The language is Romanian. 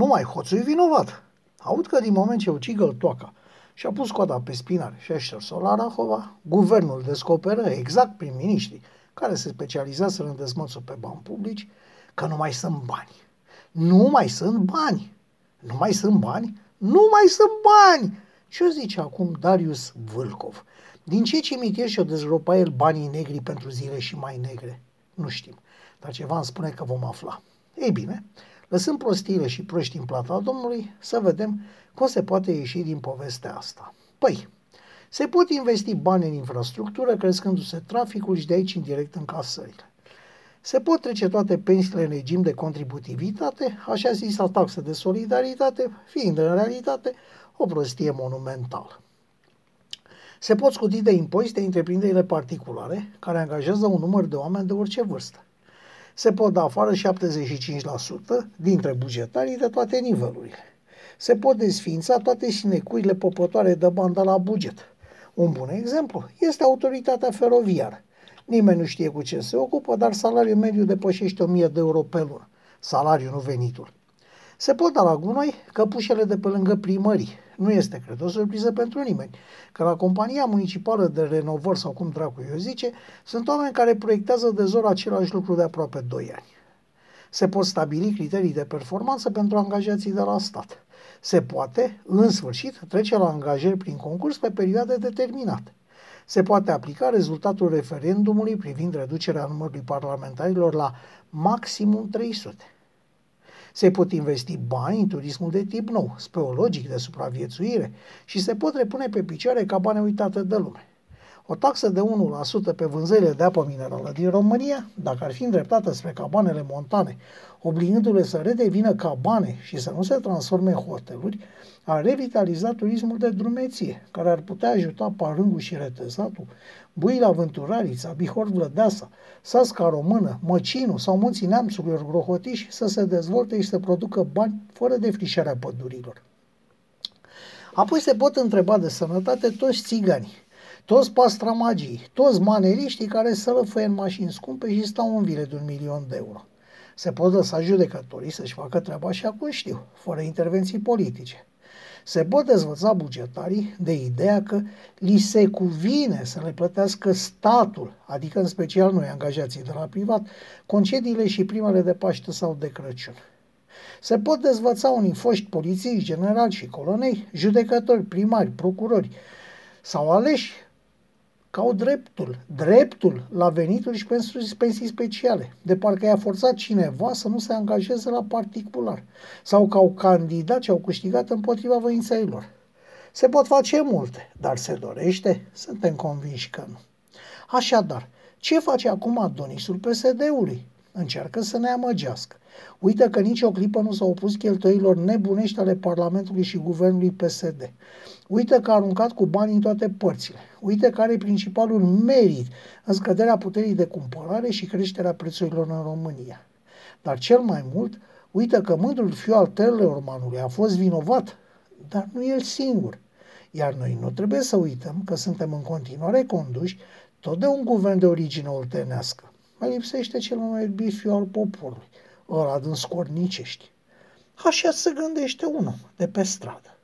Numai hoțul e vinovat. Aud că din moment ce ucigă toaca și-a pus coada pe spinare și a șters-o la Rahova, guvernul descoperă exact prin miniștri care se specializează în dezmățul pe bani publici, că nu mai sunt bani. Nu mai sunt bani. Nu mai sunt bani? Nu mai sunt bani! Ce o zice acum Darius Vâlcov? Din ce cimitir și-o dezgropa el banii negri pentru zile și mai negre? Nu știm, dar ceva îmi spune că vom afla. Ei bine, lăsând prostiile și proști în plata Domnului, să vedem cum se poate ieși din povestea asta. Păi, se pot investi bani în infrastructură, crescându-se traficul și de aici indirect în casările. Se pot trece toate pensiile în regim de contributivitate, așa zisa taxă de solidaritate, fiind în realitate o prostie monumentală. Se pot scuti de impozite întreprinderile particulare, care angajează un număr de oameni de orice vârstă. Se pot da afară 75% dintre bugetarii de toate nivelurile. Se pot desfința toate sinecurile popătoare de bandă la buget. Un bun exemplu este autoritatea feroviară. Nimeni nu știe cu ce se ocupă, dar salariul mediu depășește 1000 de euro pe lună. Salariul, nu venitul. Se pot da la gunoi căpușele de pe lângă primării. Nu este, cred, o surpriză pentru nimeni, că la compania municipală de renovări sau cum dracu eu zice, sunt oameni care proiectează de zor același lucru de aproape 2 ani. Se pot stabili criterii de performanță pentru angajații de la stat. Se poate, în sfârșit, trece la angajări prin concurs pe perioade determinate. Se poate aplica rezultatul referendumului privind reducerea numărului parlamentarilor la maximum 300. Se pot investi bani în turismul de tip nou, speologic de supraviețuire și se pot repune pe picioare ca bani uitate de lume. O taxă de 1% pe vânzările de apă minerală din România, dacă ar fi îndreptată spre cabanele montane, obligându-le să redevină cabane și să nu se transforme în hoteluri, ar revitaliza turismul de drumeție, care ar putea ajuta Parângul și Retezatul, Buila Vânturarița, Bihor Vlădeasa, Sasca Română, Măcinu sau Munții Neamțului Grohotiși să se dezvolte și să producă bani fără defrișarea pădurilor. Apoi se pot întreba de sănătate toți țiganii, toți pastramagii, toți maneliștii care să lăfăie în mașini scumpe și stau în vile de un milion de euro. Se pot lăsa judecătorii să-și facă treaba așa cum știu, fără intervenții politice. Se pot dezvăța bugetarii de ideea că li se cuvine să le plătească statul, adică în special noi angajații de la privat, concediile și primele de Paște sau de Crăciun. Se pot dezvăța unii foști polițiști, generali și colonei, judecători, primari, procurori sau aleși că au dreptul, dreptul la venituri și pensii, pensii speciale, de parcă i-a forțat cineva să nu se angajeze la particular, sau că au candidat și au câștigat împotriva voinței lor. Se pot face multe, dar se dorește? Suntem convinși că nu. Așadar, ce face acum Adonisul PSD-ului? Încearcă să ne amăgească. Uită că nici o clipă nu s-a opus cheltuielilor nebunești ale Parlamentului și Guvernului PSD. Uită că a aruncat cu bani în toate părțile. Uită că are principalul merit în scăderea puterii de cumpărare și creșterea prețurilor în România. Dar cel mai mult, uită că mândrul fiu al Tellermanului a fost vinovat, dar nu el singur. Iar noi nu trebuie să uităm că suntem în continuare conduși tot de un guvern de origine oltenească. Mai lipsește cel mai iubit fiu al poporului, ăla din scornicești. Așa se gândește unul de pe stradă.